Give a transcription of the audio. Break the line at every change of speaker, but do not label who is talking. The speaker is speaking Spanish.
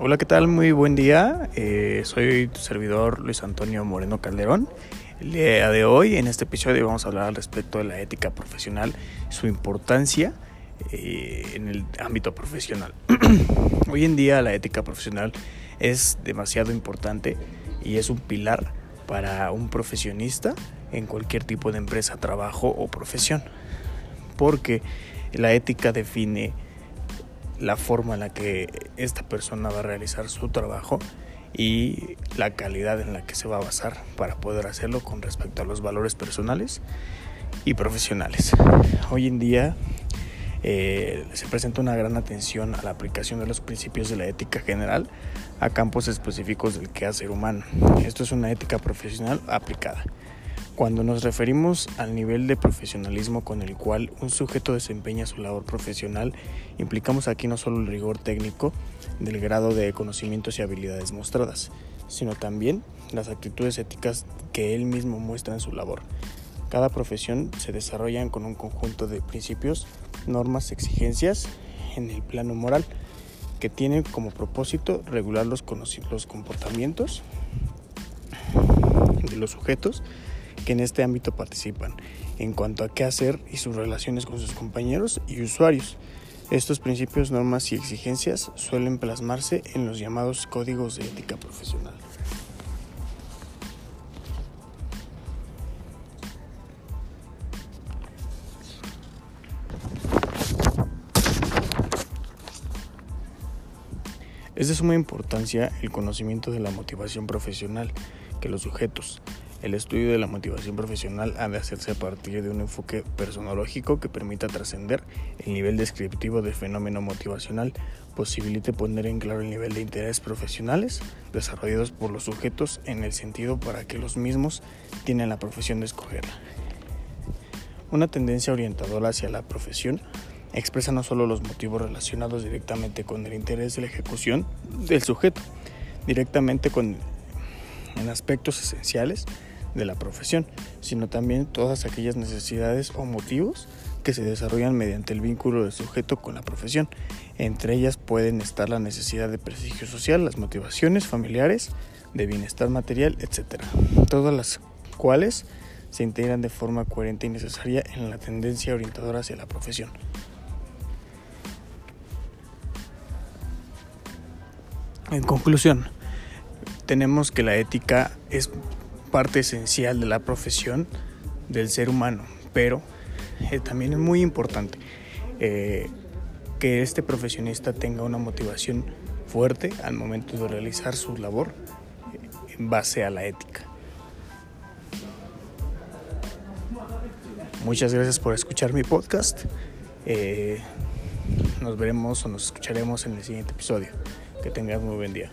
Hola, ¿qué tal? Muy buen día. Eh, soy tu servidor Luis Antonio Moreno Calderón. El día de hoy, en este episodio, vamos a hablar al respecto de la ética profesional, su importancia eh, en el ámbito profesional. hoy en día la ética profesional es demasiado importante y es un pilar para un profesionista en cualquier tipo de empresa, trabajo o profesión. Porque la ética define la forma en la que esta persona va a realizar su trabajo y la calidad en la que se va a basar para poder hacerlo con respecto a los valores personales y profesionales. Hoy en día eh, se presenta una gran atención a la aplicación de los principios de la ética general a campos específicos del quehacer humano. Esto es una ética profesional aplicada. Cuando nos referimos al nivel de profesionalismo con el cual un sujeto desempeña su labor profesional, implicamos aquí no solo el rigor técnico del grado de conocimientos y habilidades mostradas, sino también las actitudes éticas que él mismo muestra en su labor. Cada profesión se desarrolla con un conjunto de principios, normas, exigencias en el plano moral que tienen como propósito regular los, los comportamientos de los sujetos que en este ámbito participan, en cuanto a qué hacer y sus relaciones con sus compañeros y usuarios. Estos principios, normas y exigencias suelen plasmarse en los llamados códigos de ética profesional. Es de suma importancia el conocimiento de la motivación profesional que los sujetos, el estudio de la motivación profesional ha de hacerse a partir de un enfoque personológico que permita trascender el nivel descriptivo del fenómeno motivacional, posibilite poner en claro el nivel de intereses profesionales desarrollados por los sujetos en el sentido para que los mismos tienen la profesión de escogerla. Una tendencia orientadora hacia la profesión expresa no solo los motivos relacionados directamente con el interés de la ejecución del sujeto, directamente con en aspectos esenciales de la profesión, sino también todas aquellas necesidades o motivos que se desarrollan mediante el vínculo del sujeto con la profesión. Entre ellas pueden estar la necesidad de prestigio social, las motivaciones familiares, de bienestar material, etc. Todas las cuales se integran de forma coherente y necesaria en la tendencia orientadora hacia la profesión. En conclusión, tenemos que la ética es parte esencial de la profesión del ser humano, pero eh, también es muy importante eh, que este profesionista tenga una motivación fuerte al momento de realizar su labor eh, en base a la ética. Muchas gracias por escuchar mi podcast. nos veremos o nos escucharemos en el siguiente episodio. Que tengas muy buen día.